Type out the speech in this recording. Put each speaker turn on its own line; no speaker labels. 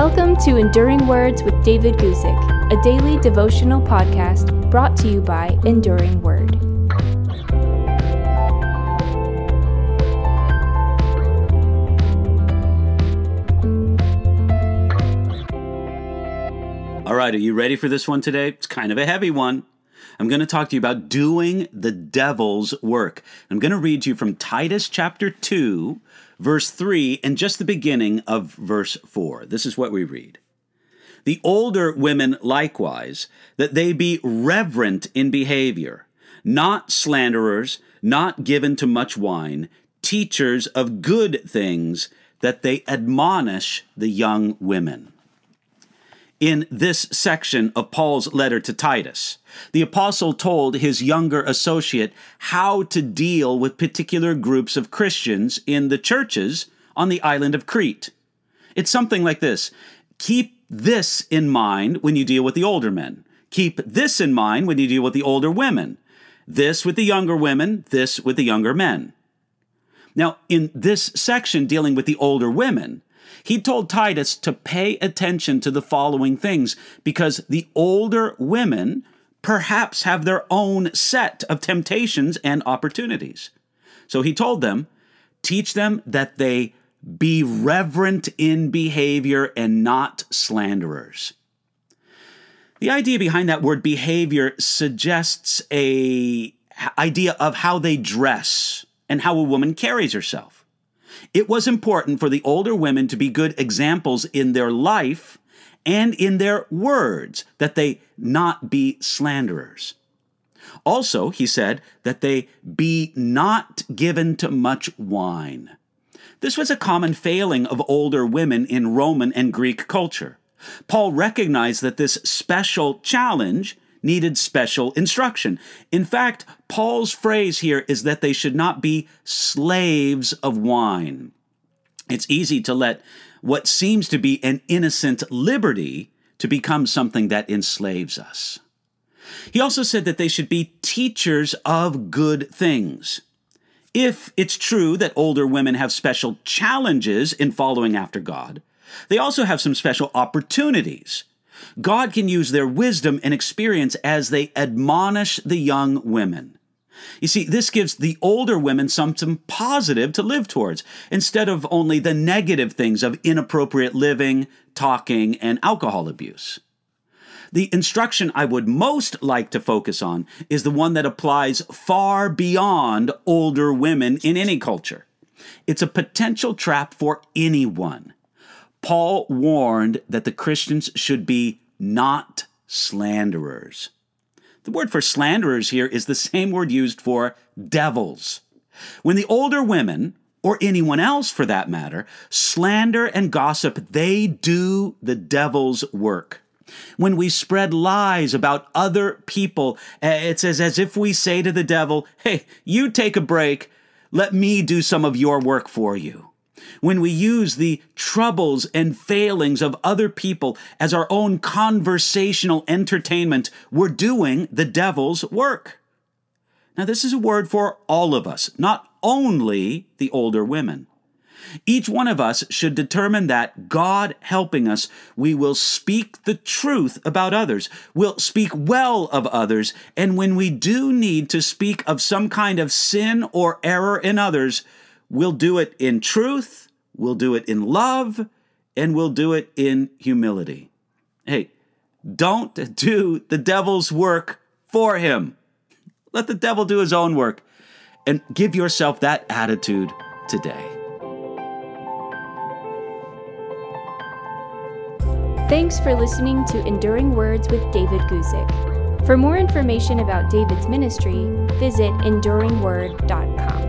Welcome to Enduring Words with David Guzik, a daily devotional podcast brought to you by Enduring Word.
All right, are you ready for this one today? It's kind of a heavy one. I'm going to talk to you about doing the devil's work. I'm going to read you from Titus chapter 2, verse 3, and just the beginning of verse 4. This is what we read. The older women likewise, that they be reverent in behavior, not slanderers, not given to much wine, teachers of good things, that they admonish the young women in this section of Paul's letter to Titus. The apostle told his younger associate how to deal with particular groups of Christians in the churches on the island of Crete. It's something like this Keep this in mind when you deal with the older men. Keep this in mind when you deal with the older women. This with the younger women, this with the younger men. Now, in this section dealing with the older women, he told Titus to pay attention to the following things because the older women perhaps have their own set of temptations and opportunities. So he told them, teach them that they be reverent in behavior and not slanderers. The idea behind that word behavior suggests a idea of how they dress and how a woman carries herself. It was important for the older women to be good examples in their life and in their words, that they not be slanderers. Also, he said that they be not given to much wine. This was a common failing of older women in Roman and Greek culture. Paul recognized that this special challenge needed special instruction. In fact, Paul's phrase here is that they should not be slaves of wine. It's easy to let what seems to be an innocent liberty to become something that enslaves us. He also said that they should be teachers of good things. If it's true that older women have special challenges in following after God, they also have some special opportunities God can use their wisdom and experience as they admonish the young women. You see, this gives the older women something positive to live towards instead of only the negative things of inappropriate living, talking, and alcohol abuse. The instruction I would most like to focus on is the one that applies far beyond older women in any culture. It's a potential trap for anyone. Paul warned that the Christians should be not slanderers. The word for slanderers here is the same word used for devils. When the older women, or anyone else for that matter, slander and gossip, they do the devil's work. When we spread lies about other people, eh, it's as, as if we say to the devil, Hey, you take a break, let me do some of your work for you when we use the troubles and failings of other people as our own conversational entertainment, we're doing the devil's work. Now, this is a word for all of us, not only the older women. Each one of us should determine that, God helping us, we will speak the truth about others, we'll speak well of others, and when we do need to speak of some kind of sin or error in others, we'll do it in truth We'll do it in love and we'll do it in humility. Hey, don't do the devil's work for him. Let the devil do his own work and give yourself that attitude today.
Thanks for listening to Enduring Words with David Guzik. For more information about David's ministry, visit enduringword.com.